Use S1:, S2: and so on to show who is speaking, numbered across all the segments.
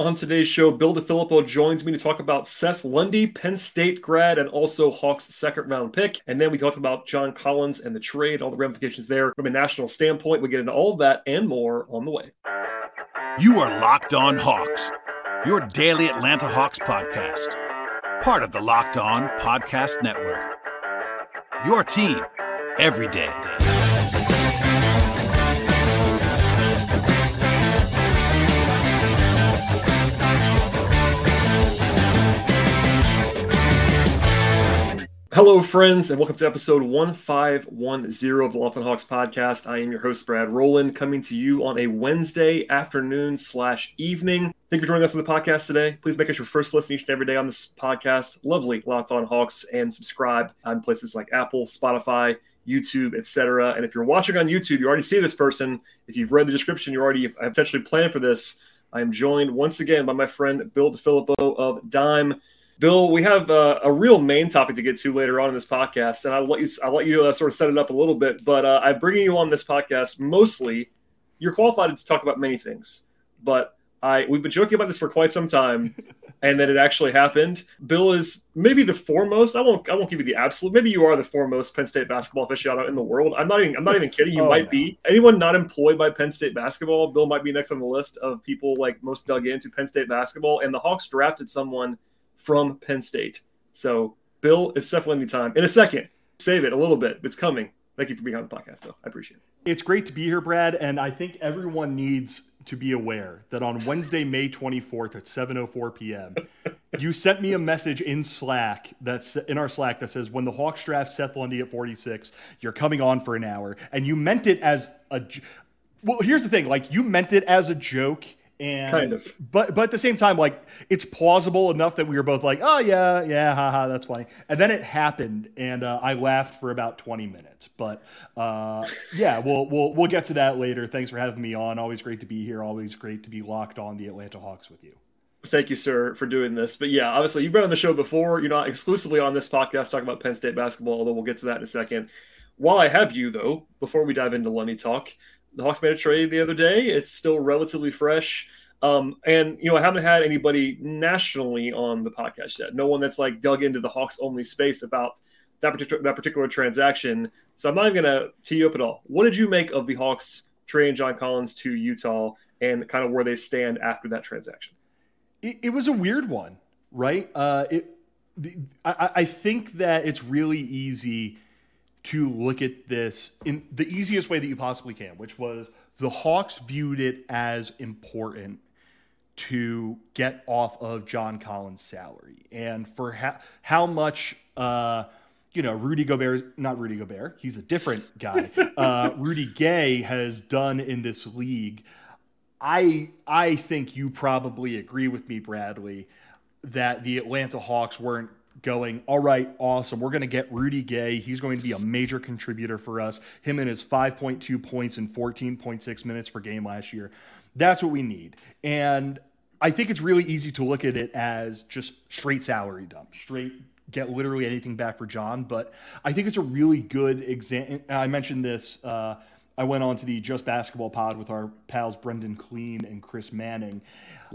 S1: On today's show, Bill DiFilippo joins me to talk about Seth Lundy, Penn State grad, and also Hawks' second round pick. And then we talk about John Collins and the trade, all the ramifications there from a national standpoint. We get into all of that and more on the way.
S2: You are Locked On Hawks, your daily Atlanta Hawks podcast, part of the Locked On Podcast Network. Your team every day.
S1: Hello, friends, and welcome to episode 1510 of the Locked On Hawks podcast. I am your host, Brad Rowland, coming to you on a Wednesday afternoon slash evening. Thank you for joining us on the podcast today. Please make us your first listen each and every day on this podcast. Lovely Locked On Hawks, and subscribe on places like Apple, Spotify, YouTube, etc. And if you're watching on YouTube, you already see this person. If you've read the description, you already have potentially planned for this. I am joined once again by my friend Bill DiFilippo of Dime. Bill, we have uh, a real main topic to get to later on in this podcast, and I'll let you I'll let you uh, sort of set it up a little bit. But uh, I'm bringing you on this podcast mostly. You're qualified to talk about many things, but I we've been joking about this for quite some time, and then it actually happened. Bill is maybe the foremost. I won't I won't give you the absolute. Maybe you are the foremost Penn State basketball aficionado in the world. I'm not even I'm not even kidding. You oh, might no. be anyone not employed by Penn State basketball. Bill might be next on the list of people like most dug into Penn State basketball. And the Hawks drafted someone from Penn State. So, Bill, it's definitely time. In a second, save it a little bit. It's coming. Thank you for being on the podcast, though. I appreciate it.
S3: It's great to be here, Brad. And I think everyone needs to be aware that on Wednesday, May 24th at 7:04 p.m., you sent me a message in Slack that's in our Slack that says when the Hawks draft Seth Lundy at 46, you're coming on for an hour, and you meant it as a. Well, here's the thing: like you meant it as a joke and
S1: kind of.
S3: but but at the same time like it's plausible enough that we were both like oh yeah yeah haha that's funny. And then it happened and uh, i laughed for about 20 minutes. But uh, yeah we'll we'll we'll get to that later. Thanks for having me on. Always great to be here. Always great to be locked on the atlanta hawks with you.
S1: Thank you, sir, for doing this. But yeah, obviously, you've been on the show before. You're not exclusively on this podcast talking about Penn State basketball, although we'll get to that in a second. While I have you, though, before we dive into Lundy talk, the Hawks made a trade the other day. It's still relatively fresh. Um, and you know, I haven't had anybody nationally on the podcast yet. No one that's like dug into the Hawks only space about that particular that particular transaction. So I'm not even gonna tee you up at all. What did you make of the Hawks trading John Collins to Utah and kind of where they stand after that transaction?
S3: It, it was a weird one, right? Uh, it, the, I, I think that it's really easy to look at this in the easiest way that you possibly can, which was the Hawks viewed it as important to get off of John Collins' salary and for ha- how much. Uh, you know, Rudy Gobert, not Rudy Gobert, he's a different guy. Uh, Rudy Gay has done in this league. I I think you probably agree with me, Bradley, that the Atlanta Hawks weren't going, all right, awesome. We're going to get Rudy Gay. He's going to be a major contributor for us. Him and his 5.2 points in 14.6 minutes per game last year. That's what we need. And I think it's really easy to look at it as just straight salary dump, straight get literally anything back for John. But I think it's a really good example. I mentioned this. Uh, I went on to the Just Basketball pod with our pals Brendan Clean and Chris Manning.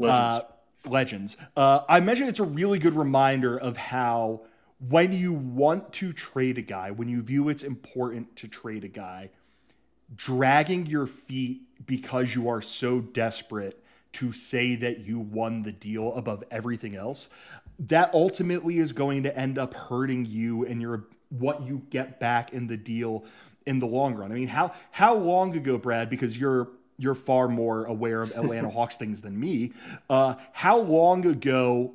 S1: Uh,
S3: legends. Uh, I mentioned it's a really good reminder of how when you want to trade a guy, when you view it's important to trade a guy, dragging your feet because you are so desperate to say that you won the deal above everything else, that ultimately is going to end up hurting you and your what you get back in the deal in the long run. I mean, how how long ago, Brad? Because you're you're far more aware of Atlanta Hawks things than me. Uh, how long ago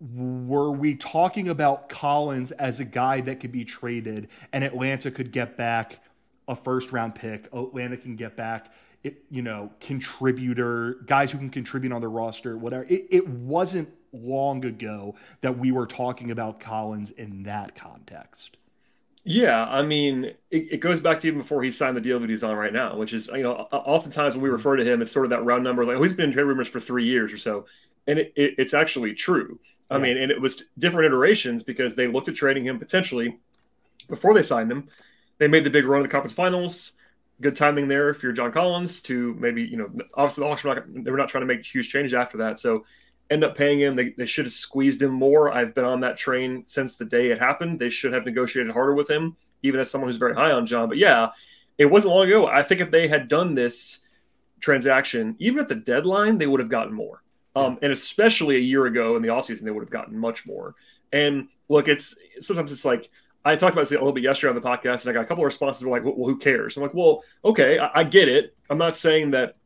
S3: were we talking about Collins as a guy that could be traded and Atlanta could get back a first round pick? Atlanta can get back it, you know, contributor, guys who can contribute on the roster, whatever. It, it wasn't long ago that we were talking about Collins in that context.
S1: Yeah, I mean, it, it, goes back to even before he signed the deal that he's on right now, which is, you know, oftentimes when we mm-hmm. refer to him, it's sort of that round number, like, oh, he's been in trade rumors for three years or so. And it, it, it's actually true. I yeah. mean, and it was different iterations because they looked at trading him potentially before they signed him. They made the big run of the conference finals good timing there if you're John Collins to maybe you know obviously the Hawks were not they were not trying to make huge changes after that, so end up paying him. They, they should have squeezed him more. I've been on that train since the day it happened. They should have negotiated harder with him, even as someone who's very high on John. But yeah, it wasn't long ago. I think if they had done this transaction, even at the deadline, they would have gotten more. Um, and especially a year ago in the offseason, they would have gotten much more. And look, it's sometimes it's like I talked about this a little bit yesterday on the podcast, and I got a couple of responses that were like, well, who cares? I'm like, well, okay, I, I get it. I'm not saying that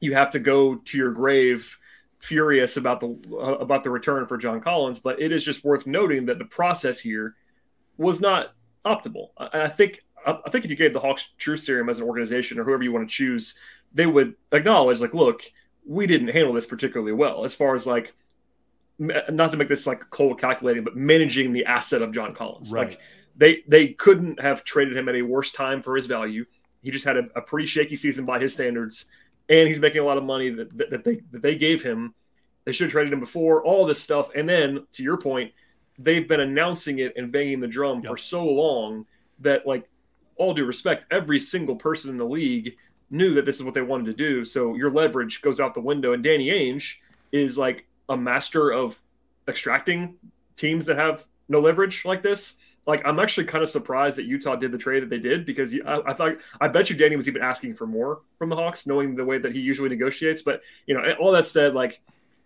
S1: you have to go to your grave furious about the uh, about the return for John Collins, but it is just worth noting that the process here was not optimal. I, I think I think if you gave the Hawks Truth Serum as an organization or whoever you want to choose, they would acknowledge like, look, we didn't handle this particularly well as far as like not to make this like cold calculating, but managing the asset of John Collins.
S3: Right.
S1: Like they they couldn't have traded him at a worse time for his value. He just had a, a pretty shaky season by his standards, and he's making a lot of money that, that, that they that they gave him. They should have traded him before all this stuff, and then to your point, they've been announcing it and banging the drum yep. for so long that like all due respect, every single person in the league knew that this is what they wanted to do. So your leverage goes out the window. And Danny Ainge is like a master of extracting teams that have no leverage like this. Like I'm actually kind of surprised that Utah did the trade that they did because I, I thought I bet you Danny was even asking for more from the Hawks, knowing the way that he usually negotiates. But you know, all that said, like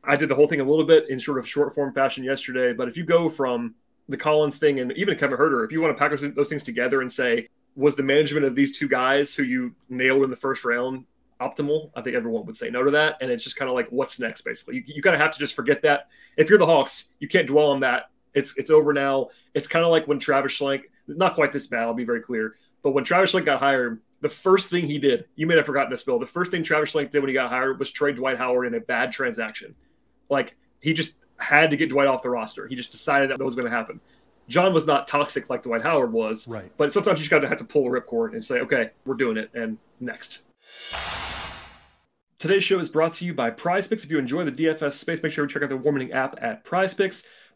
S1: I did the whole thing a little bit in sort of short form fashion yesterday. But if you go from the Collins thing and even Kevin Huerter, if you want to package those things together and say was the management of these two guys who you nailed in the first round optimal? I think everyone would say no to that. And it's just kind of like, what's next, basically? You, you kind of have to just forget that. If you're the Hawks, you can't dwell on that. It's it's over now. It's kind of like when Travis Schlenk, not quite this bad, I'll be very clear, but when Travis Schlenk got hired, the first thing he did, you may have forgotten this, Bill. The first thing Travis Schlenk did when he got hired was trade Dwight Howard in a bad transaction. Like he just had to get Dwight off the roster. He just decided that, that was going to happen. John was not toxic like Dwight Howard was.
S3: Right.
S1: But sometimes you just got to have to pull a ripcord and say, okay, we're doing it, and next. Today's show is brought to you by PrizePicks. If you enjoy the DFS space, make sure to check out the Warming app at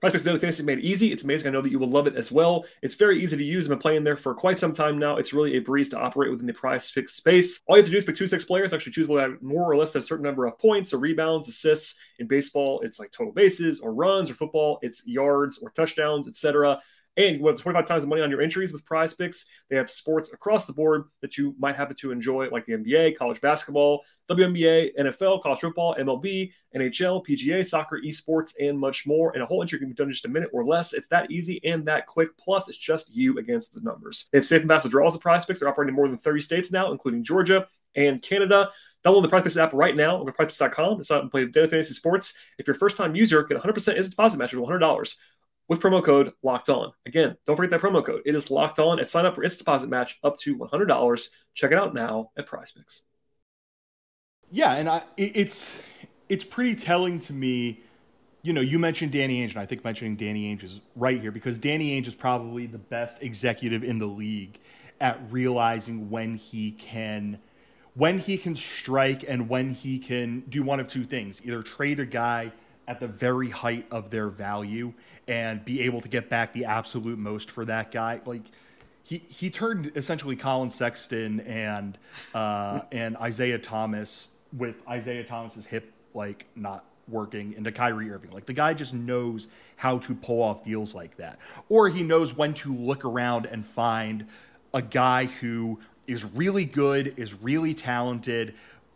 S1: PrizePicks Daily Fantasy made easy. It's amazing. I know that you will love it as well. It's very easy to use. I've been playing there for quite some time now. It's really a breeze to operate within the PrizePicks space. All you have to do is pick two six players. Actually, choose more or less than a certain number of points or rebounds, assists. In baseball, it's like total bases or runs, or football, it's yards or touchdowns, etc. And you have 25 times the money on your entries with prize picks. They have sports across the board that you might happen to enjoy, like the NBA, college basketball, WNBA, NFL, college football, MLB, NHL, PGA, soccer, esports, and much more. And a whole entry can be done in just a minute or less. It's that easy and that quick. Plus, it's just you against the numbers. They have safe and fast withdrawals of PrizePicks. They're operating in more than 30 states now, including Georgia and Canada. Download the PrizePicks app right now on PrizePicks.com. Sign up and play daily fantasy sports. If you're a first-time user, get 100% instant deposit match of $100 with promo code locked on. Again, don't forget that promo code. It is locked on and sign up for its deposit match up to $100. Check it out now at PrizePicks.
S3: Yeah, and I, it's it's pretty telling to me. You know, you mentioned Danny Ainge, and I think mentioning Danny Ainge is right here because Danny Ainge is probably the best executive in the league at realizing when he can when he can strike and when he can do one of two things either trade a guy at the very height of their value and be able to get back the absolute most for that guy. Like he he turned essentially Collin Sexton and uh, and Isaiah Thomas with Isaiah Thomas's hip like not working into Kyrie Irving. Like the guy just knows how to pull off deals like that. Or he knows when to look around and find a guy who is really good, is really talented,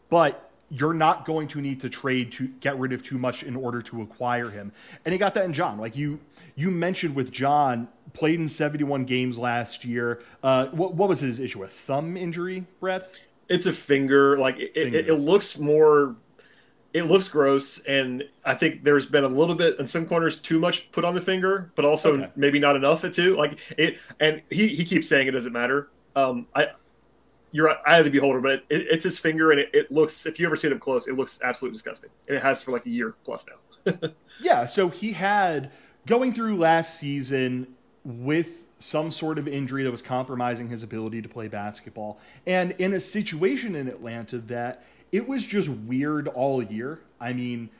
S3: but you're not going to need to trade to get rid of too much in order to acquire him. And he got that in John. Like you you mentioned with John, played in 71 games last year. Uh, what, what was his issue? A thumb injury, Brad?
S1: It's a finger. Like it, finger. It, it, looks more. It looks gross, and I think there's been a little bit in some corners too much put on the finger, but also okay. maybe not enough. It too like it, and he he keeps saying it doesn't matter. Um, I you're I have the beholder, but it, it's his finger, and it, it, looks. If you ever see it up close, it looks absolutely disgusting. And it has for like a year plus now.
S3: yeah, so he had going through last season with some sort of injury that was compromising his ability to play basketball, and in a situation in Atlanta that it was just weird all year. I mean,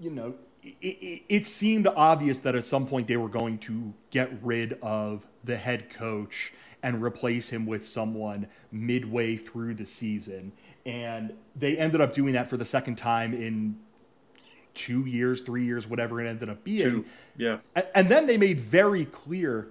S3: you know, it, it, it seemed obvious that at some point they were going to get rid of the head coach and replace him with someone midway through the season. And they ended up doing that for the second time in two years, three years, whatever it ended up being.
S1: Two. Yeah.
S3: And then they made very clear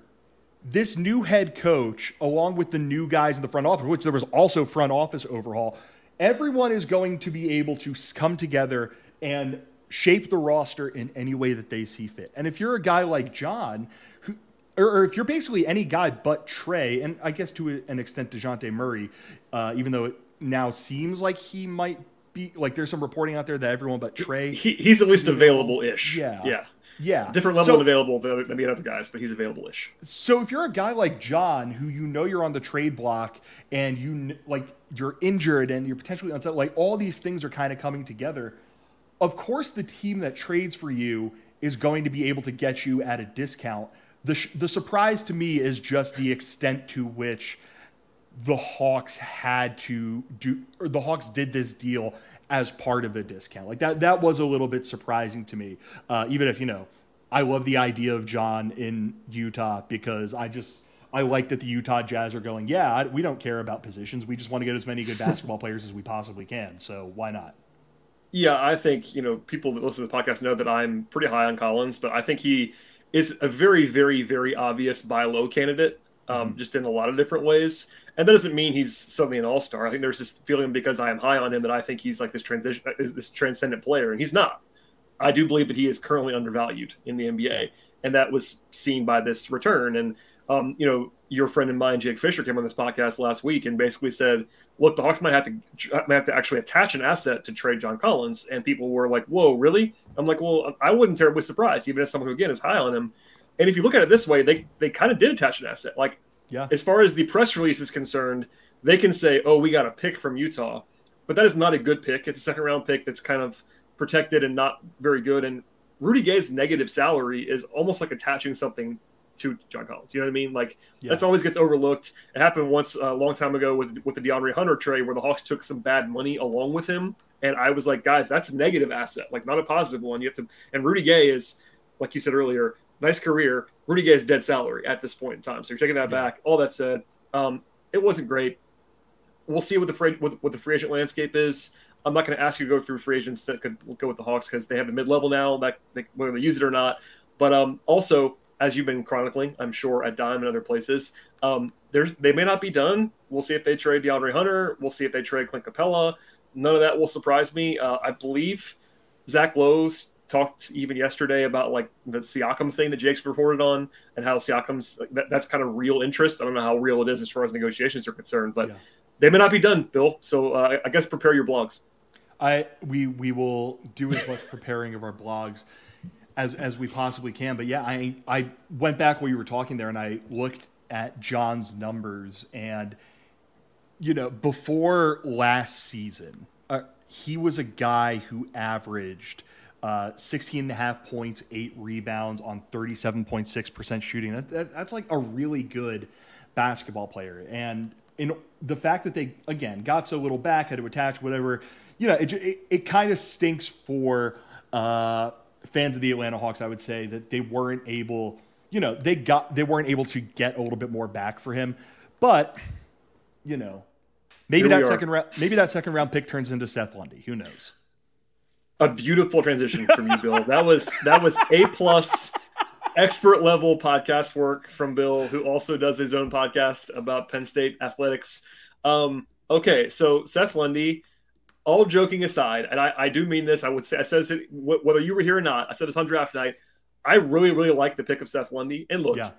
S3: this new head coach, along with the new guys in the front office, which there was also front office overhaul, everyone is going to be able to come together and shape the roster in any way that they see fit. And if you're a guy like John, who, or, or if you're basically any guy but Trae, and I guess to an extent Dejounte Murray, uh, even though it now seems like he might be like there's some reporting out there that everyone but Trae
S1: he, he's at least available ish.
S3: Yeah.
S1: Yeah.
S3: Yeah.
S1: Different level
S3: So-
S1: of available than, the other guys, but he's available ish.
S3: So if you're a guy like John, who you know you're on the trade block and you like you're injured and you're potentially unset, like all these things are kind of coming together. Of course, the team that trades for you is going to be able to get you at a discount. The sh- the surprise to me is just the extent to which the Hawks had to do or the Hawks did this deal as part of a discount. Like that that was a little bit surprising to me. Uh, even if, you know, I love the idea of John in Utah because I just I like that the Utah Jazz are going, yeah, we don't care about positions. We just want to get as many good basketball players as we possibly can. So why not?
S1: Yeah, I think you know people that listen to the podcast know that I'm pretty high on Collins, but I think he is a very, very, very obvious buy low candidate, um, just in a lot of different ways. And that doesn't mean he's suddenly an all star. I think there's this feeling because I am high on him that I think he's like this transition, uh, is this transcendent player, and he's not. I do believe that he is currently undervalued in the NBA, and that was seen by this return. And um, you know, your friend and mine, Jake Fisher, came on this podcast last week and basically said, "Look, the Hawks might have to might have to actually attach an asset to trade John Collins." And people were like, "Whoa, really?" I'm like, "Well, I wouldn't terribly surprised, even as someone who again is high on him." And if you look at it this way, they they kind of did attach an asset. Like
S3: Yeah.
S1: as far as the press release is concerned, they can say, "Oh, we got a pick from Utah," but that is not a good pick. It's a second round pick that's kind of protected and not very good. And Rudy Gay's negative salary is almost like attaching something to John Collins. You know what I mean? Like
S3: Yeah.
S1: that's always gets overlooked. It happened once uh, a long time ago with with the DeAndre Hunter trade, where the Hawks took some bad money along with him, and I was like, guys, that's a negative asset, like not a positive one. You have to. And Rudy Gay is, like you said earlier, nice career. Rudy Gay is dead salary at this point in time, so you're taking that
S3: Yeah.
S1: back. All that said, um, it wasn't great. We'll see what the free, what, what the free agent landscape is. I'm not going to ask you to go through free agents that could go with the Hawks because they have the mid level now, that they, whether they use it or not. But um, also, as you've been chronicling, I'm sure at Dime and other places, um, they may not be done. We'll see if they trade DeAndre Hunter. We'll see if they trade Clint Capela. None of that will surprise me. Uh, I believe Zach Lowe talked even yesterday about like the Siakam thing that Jake's reported on and how Siakam's like, that, that's kind of real interest. I don't know how real it is as far as negotiations are concerned, but
S3: Yeah.
S1: they may not be done, Bill. So uh, I guess prepare your blogs.
S3: I we we will do as much preparing of our blogs as as we possibly can. But yeah, I I went back while you were talking there and I looked at John's numbers and you know before last season uh, he was a guy who averaged uh, 16 and a half points, eight rebounds on 37.6% shooting. That, that, that's like a really good basketball player. And in the fact that they, again, got so little back, had to attach, whatever, you know, it, it, it kind of stinks for uh, fans of the Atlanta Hawks, I would say, that they weren't able, you know, they got, they weren't able to get a little bit more back for him. But, you know, maybe
S1: Here
S3: that second round, maybe that second round pick turns into Seth Lundy. Who knows?
S1: a beautiful transition from you, Bill. That was that was a plus expert level podcast work from Bill, who also does his own podcast about Penn State athletics. Um, okay, so Seth Lundy. All joking aside, and I, I do mean this. I would say I said this whether you were here or not. I said this on draft night. I really, really like the pick of Seth Lundy. And look,
S3: Yeah.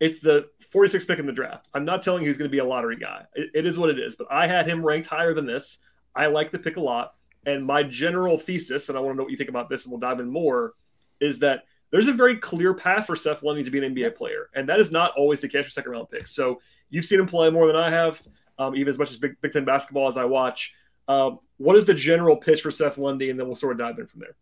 S1: it's the 46th pick in the draft. I'm not telling you he's going to be a lottery guy. It, it is what it is. But I had him ranked higher than this. I like the pick a lot. And my general thesis, and I want to know what you think about this, and we'll dive in more, is that there's a very clear path for Seth Lundy to be an NBA player, and that is not always the case for second round picks. So you've seen him play more than I have, um, even as much as Big, Big Ten basketball as I watch. Um, what is the general pitch for Seth Lundy, and then we'll sort of dive in from there.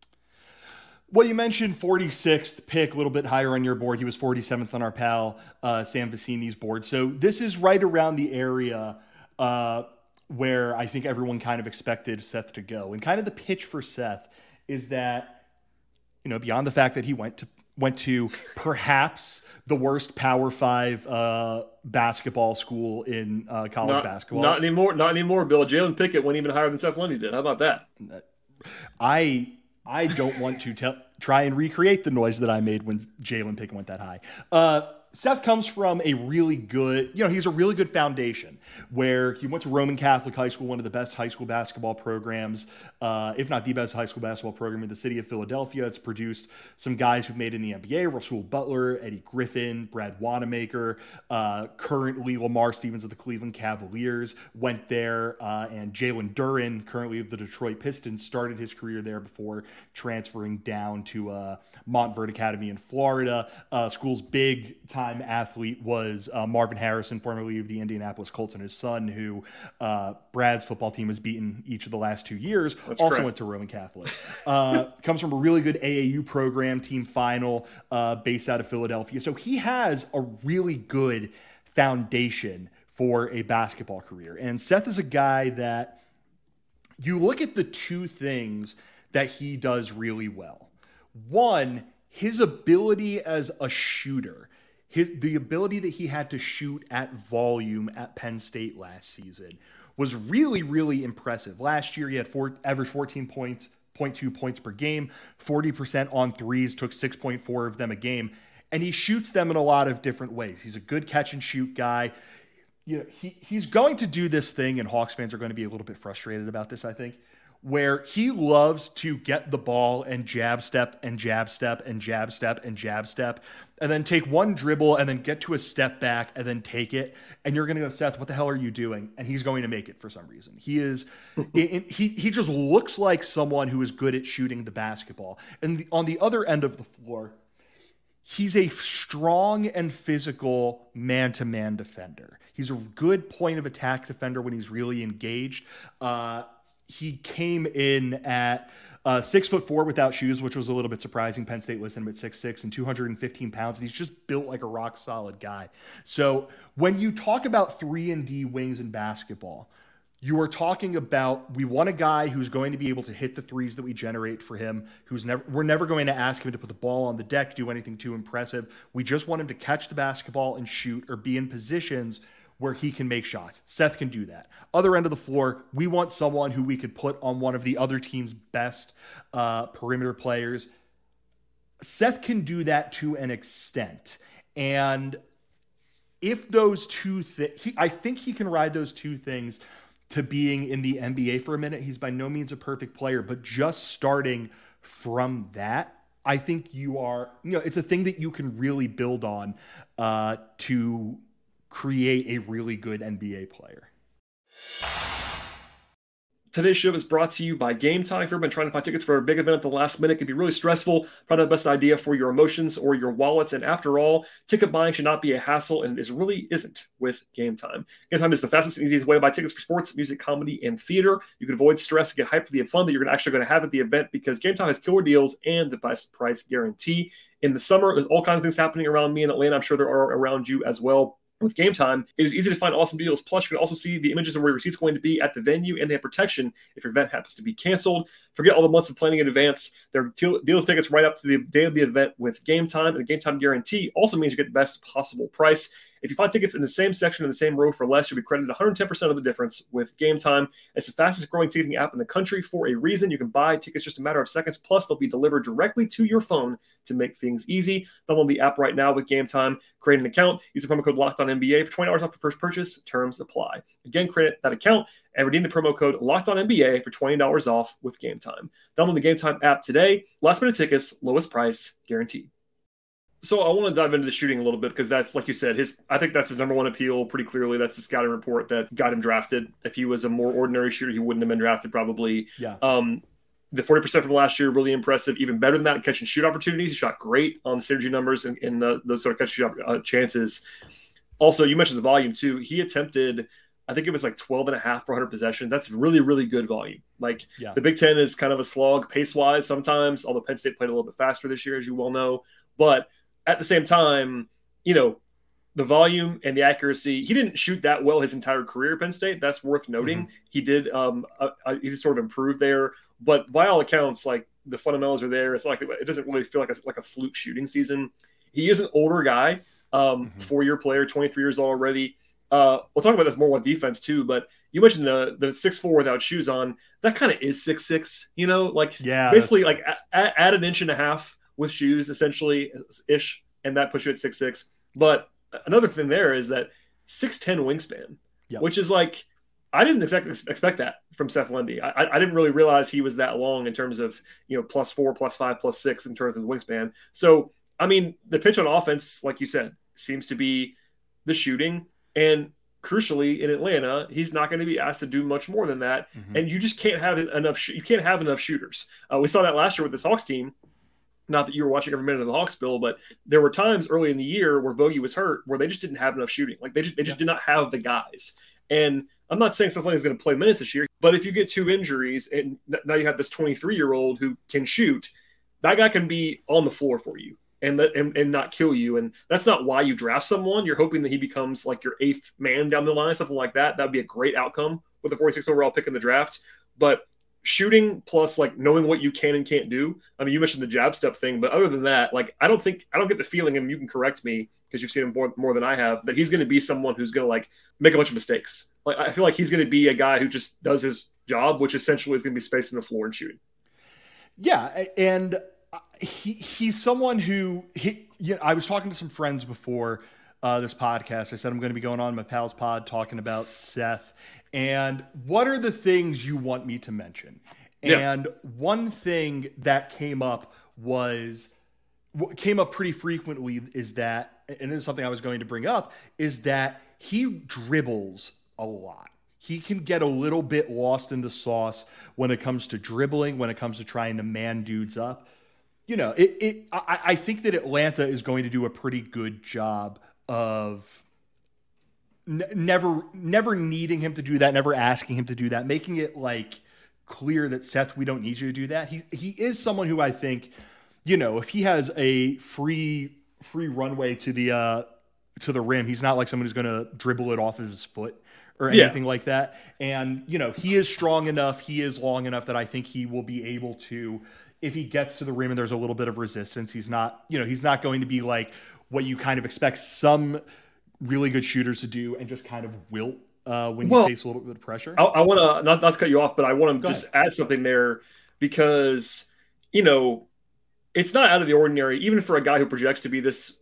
S3: Well, you mentioned 46th pick, a little bit higher on your board. He was 47th on our pal uh, Sam Vecenie's board. So this is right around the area uh, where I think everyone kind of expected Seth to go. And kind of the pitch for Seth is that you know, beyond the fact that he went to went to perhaps the worst Power Five uh, basketball school in uh, college
S1: not,
S3: basketball.
S1: Not anymore. Not anymore. Bill Jalen Pickett went even higher than Seth Lundy did. How about that?
S3: I I don't want to tell try and recreate the noise that I made when Jalen Pickett went that high. Uh, Seth comes from a really good, you know, he's a really good foundation where he went to Roman Catholic High School, one of the best high school basketball programs, uh, if not the best high school basketball program in the city of Philadelphia. It's produced some guys who've made in the NBA Rasual Butler, Eddie Griffin, Brad Wanamaker. Uh, currently, Lamar Stevens of the Cleveland Cavaliers went there, uh, and Jalen Duren, currently of the Detroit Pistons, started his career there before transferring down to uh, Montverde Academy in Florida. Uh, school's big time time athlete was uh, Marvin Harrison, formerly of the Indianapolis Colts, and his son, who uh, Brad's football team has beaten each of the last two years. That's also correct. went to Roman Catholic. Uh, comes from a really good AAU program, team final, uh, based out of Philadelphia. So he has a really good foundation for a basketball career. And Seth is a guy that you look at the two things that he does really well. One, his ability as a shooter his the ability that he had to shoot at volume at Penn State last season was really really impressive. Last year he had four average 14 points, 0.2 points per game, 40% on threes, took 6.4 of them a game, and he shoots them in a lot of different ways. He's a good catch and shoot guy. You know, he he's going to do this thing and Hawks fans are going to be a little bit frustrated about this, I think where he loves to get the ball and jab step and jab step and jab step and jab step and then take one dribble and then get to a step back and then take it. And you're going to go Seth what the hell are you doing? And he's going to make it for some reason. He is he he just looks like someone who is good at shooting the basketball. And the, on the other end of the floor he's a strong and physical man-to-man defender. He's a good point of attack defender when he's really engaged. Uh, he came in at uh, six foot four without shoes, which was a little bit surprising. Penn State listed him at six six and 215 pounds, and he's just built like a rock solid guy. So when you talk about three and D wings in basketball, you are talking about we want a guy who's going to be able to hit the threes that we generate for him who's never we're never going to ask him to put the ball on the deck do anything too impressive we just want him to catch the basketball and shoot or be in positions where he can make shots. Seth can do that. Other end of the floor, we want someone who we could put on one of the other team's best uh, perimeter players. Seth can do that to an extent. And if those two things, I think he can ride those two things to being in the NBA for a minute. He's by no means a perfect player, but just starting from that, I think you are, you know, it's a thing that you can really build on uh, to create a really good NBA player.
S1: Today's show is brought to you by Game Time. If you've been trying to find tickets for a big event at the last minute, it can be really stressful. Probably the best idea for your emotions or your wallets. And after all, ticket buying should not be a hassle, and it really isn't with Game Time. Game Time is the fastest and easiest way to buy tickets for sports, music, comedy, and theater. You can avoid stress and get hyped for the fun that you're actually going to have at the event because Game Time has killer deals and the best price guarantee. In the summer, there's all kinds of things happening around me in Atlanta. I'm sure there are around you as well with Game Time, it is easy to find awesome deals. Plus, you can also see the images of where your seat's going to be at the venue, and they have protection if your event happens to be canceled. Forget all the months of planning in advance. There are deals tickets right up to the day of the event with Game Time, and the Game Time guarantee also means you get the best possible price. If you find tickets in the same section in the same row for less, you'll be credited 110% of the difference with Game Time. It's the fastest growing ticketing app in the country for a reason. You can buy tickets just a matter of seconds. Plus, they'll be delivered directly to your phone to make things easy. Download the app right now with Game Time. Create an account. Use the promo code Locked On NBA for 20 hours off your first purchase. Terms apply. Again, create that account and redeem the promo code Locked On NBA for $20 off with Game Time. Download the Game Time app today. Last minute tickets, lowest price guaranteed. So I want to dive into the shooting a little bit because that's like you said, his I think that's his number one appeal pretty clearly. That's the scouting report that got him drafted. If he was a more ordinary shooter, he wouldn't have been drafted probably.
S3: Yeah.
S1: Um, the 40% from last year, really impressive. Even better than that, catch and shoot opportunities. He shot great on the synergy numbers and in the, those sort of catch and shoot uh, chances. Also, you mentioned the volume too. He attempted, I think it was like 12 and a half per 100 possession. That's really, really good volume. Like yeah. the Big Ten is kind of a slog pace wise sometimes, although Penn State played a little bit faster this year, as you well know. But at the same time, you know, the volume and the accuracy. He didn't shoot that well his entire career at Penn State. That's worth noting. Mm-hmm. He did um uh, uh, he sort of improved there, but by all accounts, like the fundamentals are there. It's like it doesn't really feel like a, like a fluke shooting season. He is an older guy, um, mm-hmm. four year player, 23 years already. Uh, we'll talk about this more on defense too, but you mentioned the the six four without shoes on. That kind of is six six. You know, like
S3: yeah,
S1: basically like add, add an inch and a half with shoes, essentially ish, and that puts you at six six. But another thing there is that six ten wingspan, yep. which is like I didn't exactly expect that from Seth Lundy. I, I didn't really realize he was that long in terms of you know plus four, plus five, plus six in terms of wingspan. So I mean, the pitch on offense, like you said, seems to be the shooting, and crucially in Atlanta, he's not going to be asked to do much more than that. Mm-hmm. And you just can't have enough. Sh- you can't have enough shooters. Uh, we saw that last year with this Hawks team. Not that you were watching every minute of the Hawks bill, but there were times early in the year where Bogi was hurt, where they just didn't have enough shooting. Like they just they just yeah. did not have the guys. And I'm not saying Steph is going to play minutes this year, but if you get two injuries and now you have this 23 year old who can shoot, that guy can be on the floor for you and, let, and and not kill you. And that's not why you draft someone. You're hoping that he becomes like your eighth man down the line, something like that. That'd be a great outcome with a 46 overall pick in the draft. But shooting plus like knowing what you can and can't do. I mean, you mentioned the jab step thing, but other than that, like I don't think I don't get the feeling, and you can correct me because you've seen him more, more than I have, that he's going to be someone who's going to like make a bunch of mistakes. Like I feel like he's going to be a guy who just does his job, which essentially is going to be spacing the floor and shooting.
S3: Yeah, and uh, he he's someone who he. You know, I was talking to some friends before uh, this podcast. I said I'm going to be going on my pal's pod talking about Seth and what are the things you want me to mention. Yeah. And one thing that came up was what came up pretty frequently is that, and this is something I was going to bring up, is that he dribbles a lot. He can get a little bit lost in the sauce when it comes to dribbling, when it comes to trying to man dudes up you know, it, it I, I think that Atlanta is going to do a pretty good job of n- never never needing him to do that, never asking him to do that, making it like clear that Seth, we don't need you to do that. He he is someone who I think, you know, if he has a free free runway to the uh to the rim, he's not like someone who's going to dribble it off of his foot or anything yeah. like that. And you know, he is strong enough, he is long enough that I think he will be able to if he gets to the rim and there's a little bit of resistance, he's not, you know, he's not going to be like what you kind of expect some really good shooters to do and just kind of wilt uh, when well, you face a little bit of pressure.
S1: I, I want to not, not to cut you off, but I want to just ahead. add something there because you know it's not out of the ordinary, even for a guy who projects to be this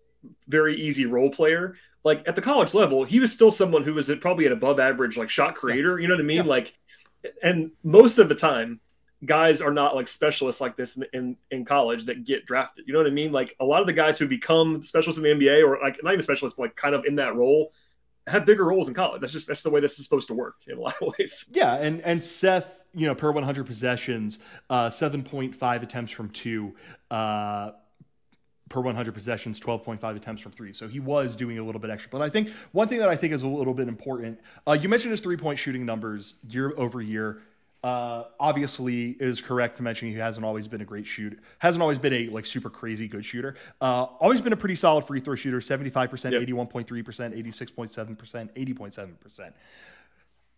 S1: very easy role player. Like at the college level, he was still someone who was probably an above average like shot creator. You know what I mean? Yeah. Like, and most of the time, guys are not like specialists like this in, in, in college that get drafted. You know what I mean? Like a lot of the guys who become specialists in the NBA or like not even specialists, but like kind of in that role have bigger roles in college. That's just that's the way this is supposed to work in a lot of ways.
S3: Yeah, and and Seth, you know, per 100 possessions, uh, 7.5 attempts from two. Uh, per 100 possessions, 12.5 attempts from three. So he was doing a little bit extra. But I think one thing that I think is a little bit important, uh, you mentioned his three point shooting numbers year over year. Uh, obviously, is correct to mention he hasn't always been a great shooter. Hasn't always been a like super crazy good shooter. Uh, always been a pretty solid free throw shooter. Seventy five percent, eighty one point three percent, eighty six point seven percent, eighty point seven percent.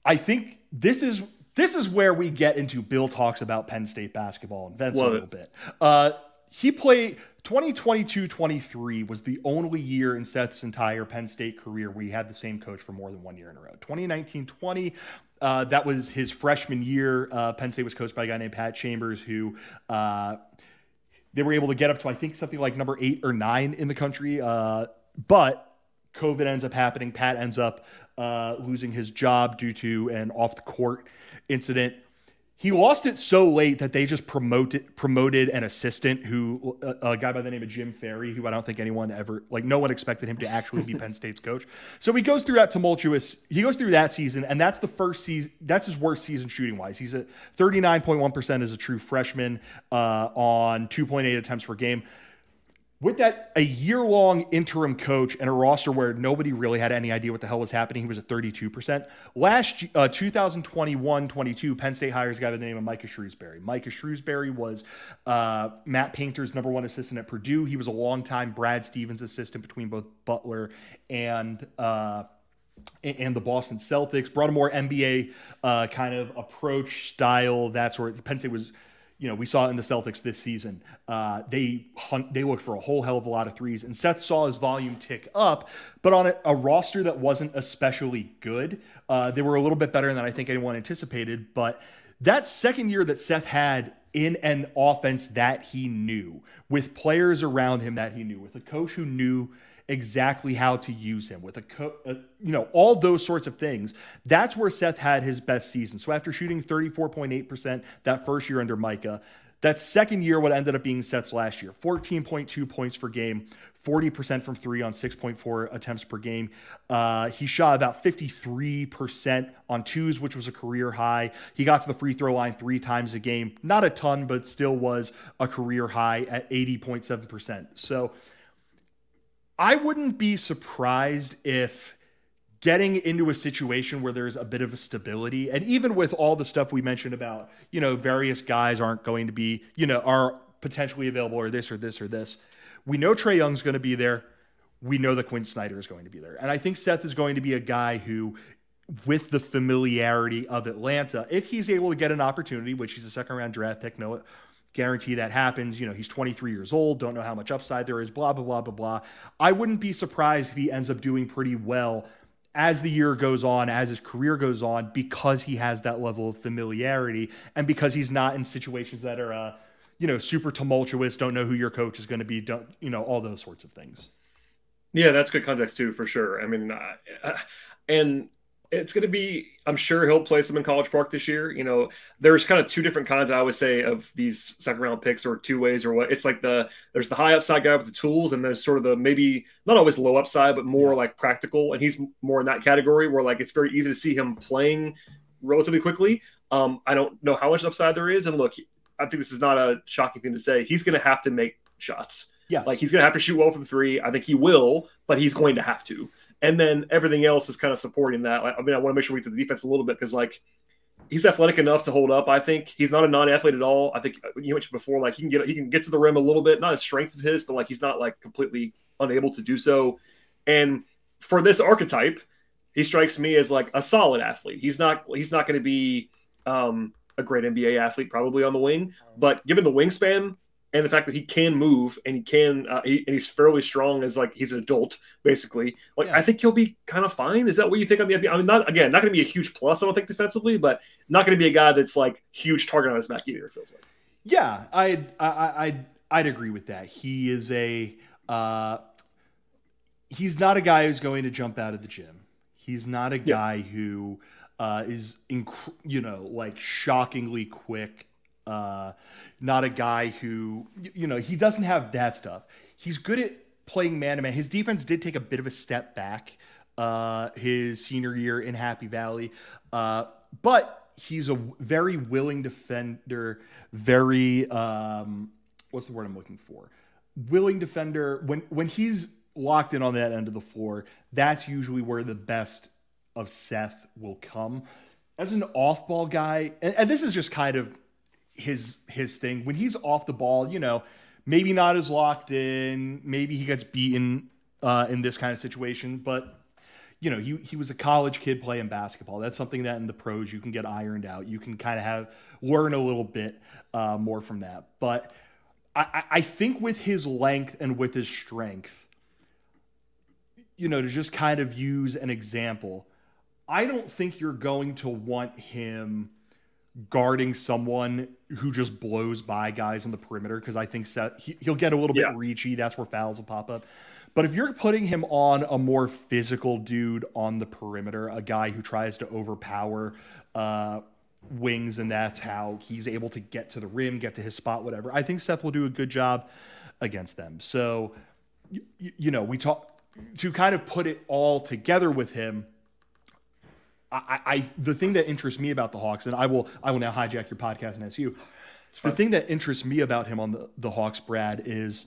S3: I think this is this is where we get into Bill talks about Penn State basketball and Vince Love a little it. bit. Uh, he played 2022-23 was the only year in Seth's entire Penn State career where he had the same coach for more than one year in a row. 2019-20 uh, that was his freshman year. Uh, Penn State was coached by a guy named Pat Chambers, who uh, they were able to get up to, I think, something like number eight or nine in the country. Uh, but COVID ends up happening. Pat ends up uh, losing his job due to an off the court incident he lost it so late that they just promoted promoted an assistant who a, a, guy by the name of Jim Ferry, who I don't think anyone ever like no one expected him to actually be Penn State's coach. So he goes through that tumultuous. He goes through that season, and that's the first season. That's his worst season shooting wise. He's at thirty nine point one percent as a true freshman uh, on two point eight attempts per game with that a year long interim coach and a roster where nobody really had any idea what the hell was happening, he was at 32%. Last uh, 2021 22, Penn State hires a guy by the name of Micah Shrewsberry. Micah Shrewsberry was uh, Matt Painter's number one assistant at Purdue. He was a longtime Brad Stevens assistant between both Butler and. Uh, and the Boston Celtics brought a more NBA uh, kind of approach style. That's where Penn State was you know, we saw in the Celtics this season. Uh, they hunt, they looked for a whole hell of a lot of threes, and Seth saw his volume tick up, but on a, a roster that wasn't especially good, uh, they were a little bit better than I think anyone anticipated. But that second year that Seth had in an offense that he knew, with players around him that he knew, with a coach who knew exactly how to use him with a co- uh, you know all those sorts of things. That's where Seth had his best season. So after shooting 34.8% that first year under Micah that second year what ended up being Seth's last year 14.2 points per game 40% from 3 on 6.4 attempts per game. Uh, he shot about 53% on twos which was a career high. He got to the free throw line 3 times a game. Not a ton but still was a career high at 80.7% so I wouldn't be surprised if getting into a situation where there's a bit of a stability and even with all the stuff we mentioned about you know various guys aren't going to be you know are potentially available or this or this or this we know Trae Young's going to be there. We know that Quin Snyder is going to be there. And I think Seth is going to be a guy who with the familiarity of Atlanta if he's able to get an opportunity which he's a second round draft pick no guarantee that happens. You know, he's 23 years old, don't know how much upside there is, blah, blah, blah, blah, blah. I wouldn't be surprised if he ends up doing pretty well as the year goes on, as his career goes on, because he has that level of familiarity and because he's not in situations that are, uh, you know, super tumultuous, don't know who your coach is going to be, don't, you know, all those sorts of things.
S1: Yeah, that's good context too, for sure. I mean, uh, and it's going to be i'm sure he'll play some in college park this year you know. There's kind of two different kinds i would say of these second round picks or two ways or what. It's like the there's the high upside guy with the tools and there's sort of the maybe not always low upside but more like practical and he's more in that category where like it's very easy to see him playing relatively quickly. Um i don't know how much upside there is and look i think this is not a shocking thing to say. He's going to have to make shots.
S3: Yeah
S1: like he's going to have to shoot well from three. I think he will but he's going to have to and then everything else is kind of supporting that. I mean, I want to make sure we get to the defense a little bit because like he's athletic enough to hold up. I think he's not a non-athlete at all. I think uh, you mentioned before, like he can get he can get to the rim a little bit, not a strength of his, but like he's not like completely unable to do so. And for this archetype, he strikes me as like a solid athlete. He's not he's not going to be um, a great NBA athlete probably on the wing, but given the wingspan and the fact that he can move and he can uh, he, and he's fairly strong as like he's an adult basically like yeah. i think he'll be kind of fine. Is that what you think on the i mean not again not going to be a huge plus i don't think defensively but not going to be a guy that's like huge target on his back either it feels like.
S3: Yeah i'd I, i'd i'd agree with that. He is a uh he's not a guy who's going to jump out of the gym. He's not a guy yeah. who uh is inc- you know like shockingly quick uh, not a guy who, you know, he doesn't have that stuff. He's good at playing man to man. His defense did take a bit of a step back uh, his senior year in Happy Valley, uh, but he's a very willing defender. Very, um, what's the word I'm looking for? Willing defender. When when he's locked in on that end of the floor, that's usually where the best of Seth will come. As an off ball guy, and, and this is just kind of his his thing when he's off the ball. You know, maybe not as locked in. Maybe he gets beaten uh, in this kind of situation, but you know, he he was a college kid playing basketball. That's something that in the pros you can get ironed out. You can kind of have learn a little bit uh, more from that. But I, I think with his length and with his strength, you know, to just kind of use an example, I don't think you're going to want him guarding someone who just blows by guys on the perimeter because I think Seth, he, will get a little bit reachy. That's where fouls will pop up. But if you're putting him on a more physical dude on the perimeter, a guy who tries to overpower uh, wings, and that's how he's able to get to the rim, get to his spot, whatever, I think Seth will do a good job against them. So, you, you know, we talk to kind of put it all together with him I, I, the thing that interests me about the Hawks, and I will I will now hijack your podcast and ask you. The thing that interests me about him on the, the Hawks, Brad, is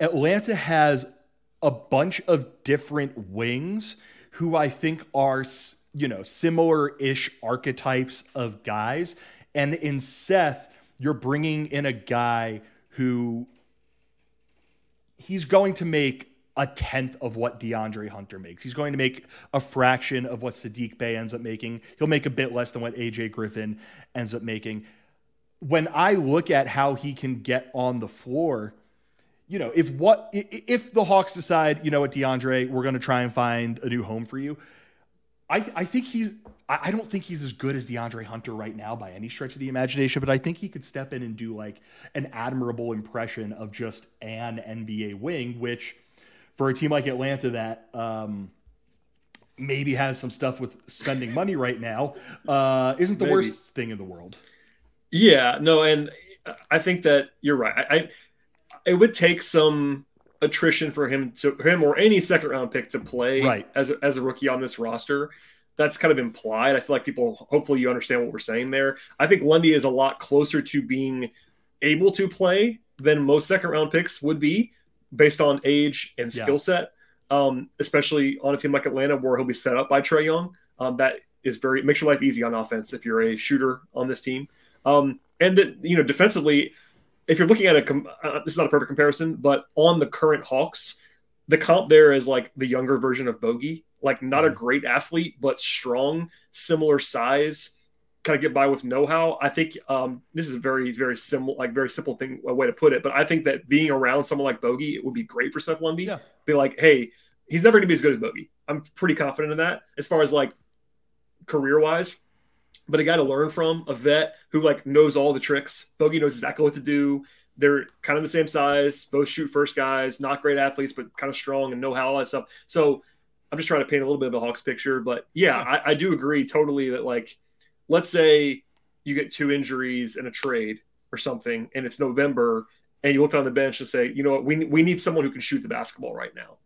S3: Atlanta has a bunch of different wings who I think are you know similar-ish archetypes of guys, and in Seth, you're bringing in a guy who he's going to make a tenth of what DeAndre Hunter makes. He's going to make a fraction of what Saddiq Bey ends up making. He'll make a bit less than what AJ Griffin ends up making. when I look at how he can get on the floor, you know, if what if the Hawks decide, you know what, DeAndre, we're going to try and find a new home for you. I, I think he's I don't think he's as good as DeAndre Hunter right now by any stretch of the imagination, but I think he could step in and do like an admirable impression of just an NBA wing, which for a team like Atlanta that um, maybe has some stuff with spending money right now, uh, isn't the maybe. worst thing in the world.
S1: Yeah, no, and I think that you're right. I, I it would take some attrition for him to him or any second round pick to play
S3: right.
S1: as a, as a rookie on this roster. That's kind of implied. I feel like people hopefully you understand what we're saying there. I think Lundy is a lot closer to being able to play than most second round picks would be based on age and skill yeah. set. Um, especially on a team like Atlanta where he'll be set up by Trae Young. Um, that is very makes your life easy on offense if you're a shooter on this team. Um, and that, you know, defensively, if you're looking at a, uh, this is not a perfect comparison, but on the current Hawks, the comp there is like the younger version of Bogi, like not a mm-hmm. great athlete, but strong, similar size, kind of get by with know-how. I think um, this is a very, very simple, like very simple thing, a way to put it. But I think that being around someone like Bogi, it would be great for Seth Lundy.
S3: Yeah.
S1: Be like, hey, he's never going to be as good as Bogi. I'm pretty confident in that as far as like career-wise but a guy to learn from, a vet who like knows all the tricks. Bogi knows exactly what to do. They're kind of the same size, both shoot first guys, not great athletes, but kind of strong and know how all that stuff. So I'm just trying to paint a little bit of a Hawks picture. But yeah, I, I do agree totally that like, let's say you get two injuries in a trade or something, and it's November, and you look on the bench and say, you know what, we we need someone who can shoot the basketball right now.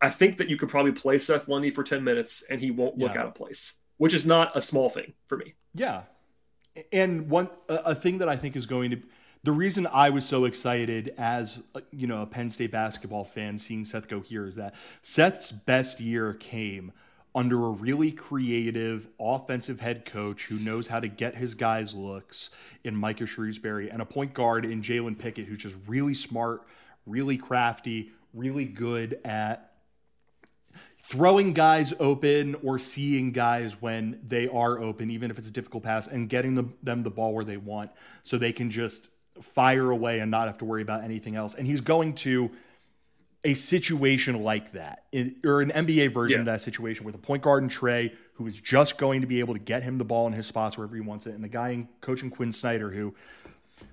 S1: I think that you could probably play Seth Lundy for 10 minutes and he won't look yeah. out of place which is not a small thing for me.
S3: Yeah. And one a, thing that I think is going to the reason I was so excited as you know a Penn State basketball fan seeing Seth go here is that Seth's best year came under a really creative offensive head coach who knows how to get his guys looks in Micah Shrewsberry and a point guard in Jalen Pickett who's just really smart, really crafty, really good at throwing guys open or seeing guys when they are open, even if it's a difficult pass, and getting them, them the ball where they want so they can just fire away and not have to worry about anything else. And he's going to a situation like that, in, or an NBA version yeah. of that situation with a point guard and Trae, who is just going to be able to get him the ball in his spots wherever he wants it, and the guy in coaching Quin Snyder who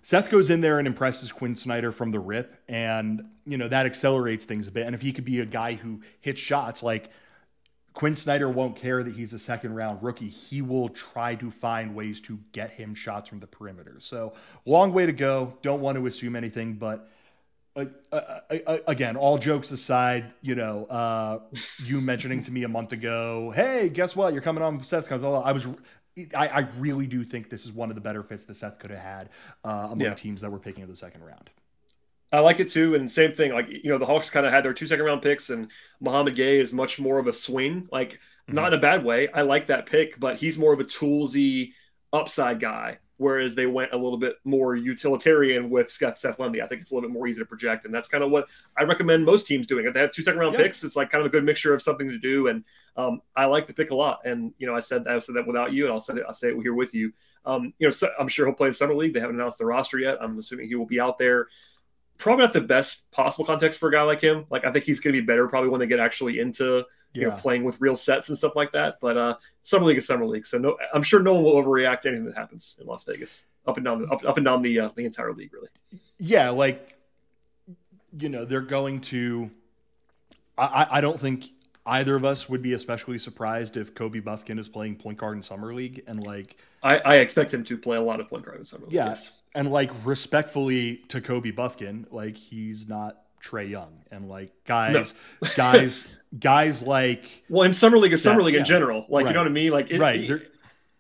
S3: Seth goes in there and impresses Quin Snyder from the rip, and you know that accelerates things a bit. And if he could be a guy who hits shots, like Quin Snyder won't care that he's a second round rookie. He will try to find ways to get him shots from the perimeter. So long way to go. Don't want to assume anything, but. Uh, uh, uh, again, all jokes aside, you know, uh, you mentioning to me a month ago, hey, guess what? You're coming on Seth comes. I was I, I, really do think this is one of the better fits that Seth could have had uh, among yeah. teams that were picking in the second round.
S1: I like it too, and same thing. Like you know, the Hawks kind of had their two second round picks, and Mouhamed Gueye is much more of a swing. Like mm-hmm. not in a bad way. I like that pick, but he's more of a toolsy upside guy. Whereas they went a little bit more utilitarian with Seth, Seth Lundy. I think it's a little bit more easy to project, and that's kind of what I recommend most teams doing. If they have two second round yeah. picks, it's like kind of a good mixture of something to do. And um, I like the pick a lot. And you know, I said I said that without you, and I'll say it. I'll say it here with you. Um, you know, so I'm sure he'll play in summer league. They haven't announced the roster yet. I'm assuming he will be out there. Probably not the best possible context for a guy like him. Like I think he's going to be better probably when they get actually into you yeah. know playing with real sets and stuff like that. But uh, summer league is summer league, so no, I'm sure no one will overreact to anything that happens in Las Vegas, up and down the up, up and down the uh, the entire league, really.
S3: Yeah, like you know they're going to. I I don't think either of us would be especially surprised if Kobe Bufkin is playing point guard in summer league and like.
S1: I, I expect him to play a lot of point guard in summer league.
S3: Yes, and like respectfully to Kobe Bufkin, like he's not Trae Young, and like guys, no. guys, guys like
S1: well, in summer league, is summer league yeah. in general, like right. you know what I mean, like
S3: it, right. It,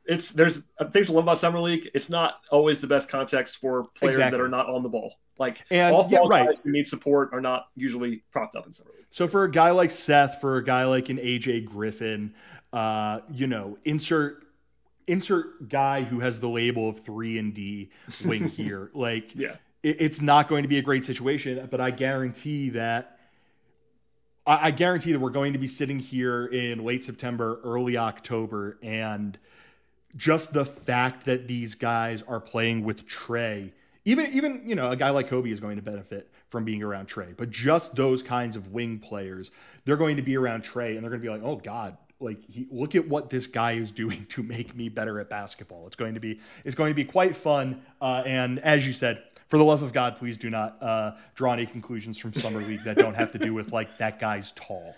S1: it's there's things to love about summer league. It's not always the best context for players exactly. that are not on the ball. Like
S3: and off ball yeah, right. guys
S1: who need support are not usually propped up in summer league.
S3: So for a guy like Seth, for a guy like an AJ Griffin, uh, you know, insert insert guy who has the label of three and D wing here. Like,
S1: yeah,
S3: it's not going to be a great situation, but I guarantee that. I, guarantee that we're going to be sitting here in late September, early October, and just the fact that these guys are playing with Trae, even even you know a guy like Kobe is going to benefit from being around Trae, but just those kinds of wing players, they're going to be around Trae and they're going to be like, oh God, like he, look at what this guy is doing to make me better at basketball. It's going to be it's going to be quite fun. Uh, and as you said, for the love of God, please do not uh, draw any conclusions from summer league that don't have to do with like that guy's tall.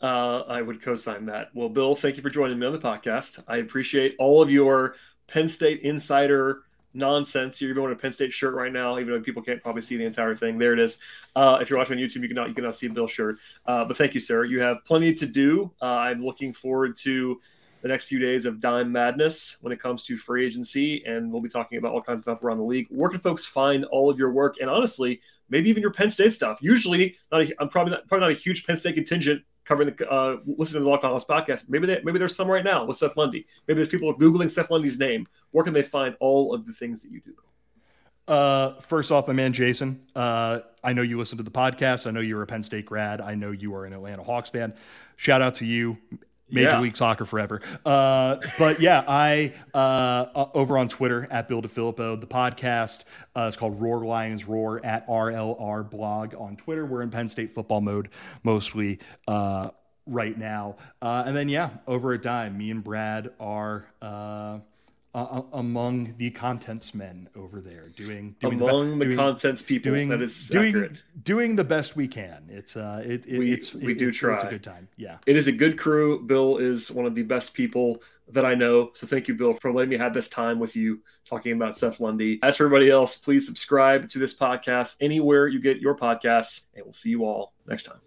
S1: Uh, I would co-sign that. Well, Bill, thank you for joining me on the podcast. I appreciate all of your Penn State insider nonsense. You're even wearing a Penn State shirt right now, even though people can't probably see the entire thing. There it is. Uh, if you're watching on YouTube, you cannot you cannot see Bill's shirt. Uh, but thank you, sir. You have plenty to do. Uh, I'm looking forward to the next few days of dime madness when it comes to free agency, and we'll be talking about all kinds of stuff around the league. Where can folks find all of your work, and honestly, maybe even your Penn State stuff? Usually, not a, I'm probably not, probably not a huge Penn State contingent covering the uh, listening to the Locked On Hawks podcast. Maybe they, maybe there's some right now with Seth Lundy. Maybe there's people googling Seth Lundy's name. Where can they find all of the things that you do?
S3: Uh, first off, my man Jason. Uh, I know you listen to the podcast. I know you're a Penn State grad. I know you are an Atlanta Hawks fan. Shout out to you. Major yeah. League Soccer forever. Uh, but yeah, I uh, uh over on Twitter at Bill DiFilippo. The podcast uh, is called Roar Lions Roar at RLR Blog on Twitter. We're in Penn State football mode mostly uh, right now. Uh, and then yeah, over at Dime, me and Brad are uh, among the contents men over there doing, doing
S1: among the, the doing, contents people doing, that is
S3: doing
S1: accurate.
S3: doing the best we can. It's uh it, it
S1: we,
S3: it's
S1: we
S3: it,
S1: do
S3: it's,
S1: try
S3: it's a good time. Yeah.
S1: It is a good crew. Bill is one of the best people that i know. So thank you bill for letting me have this time with you talking about seth lundy. As for everybody else please subscribe to this podcast anywhere you get your podcasts and we'll see you all next time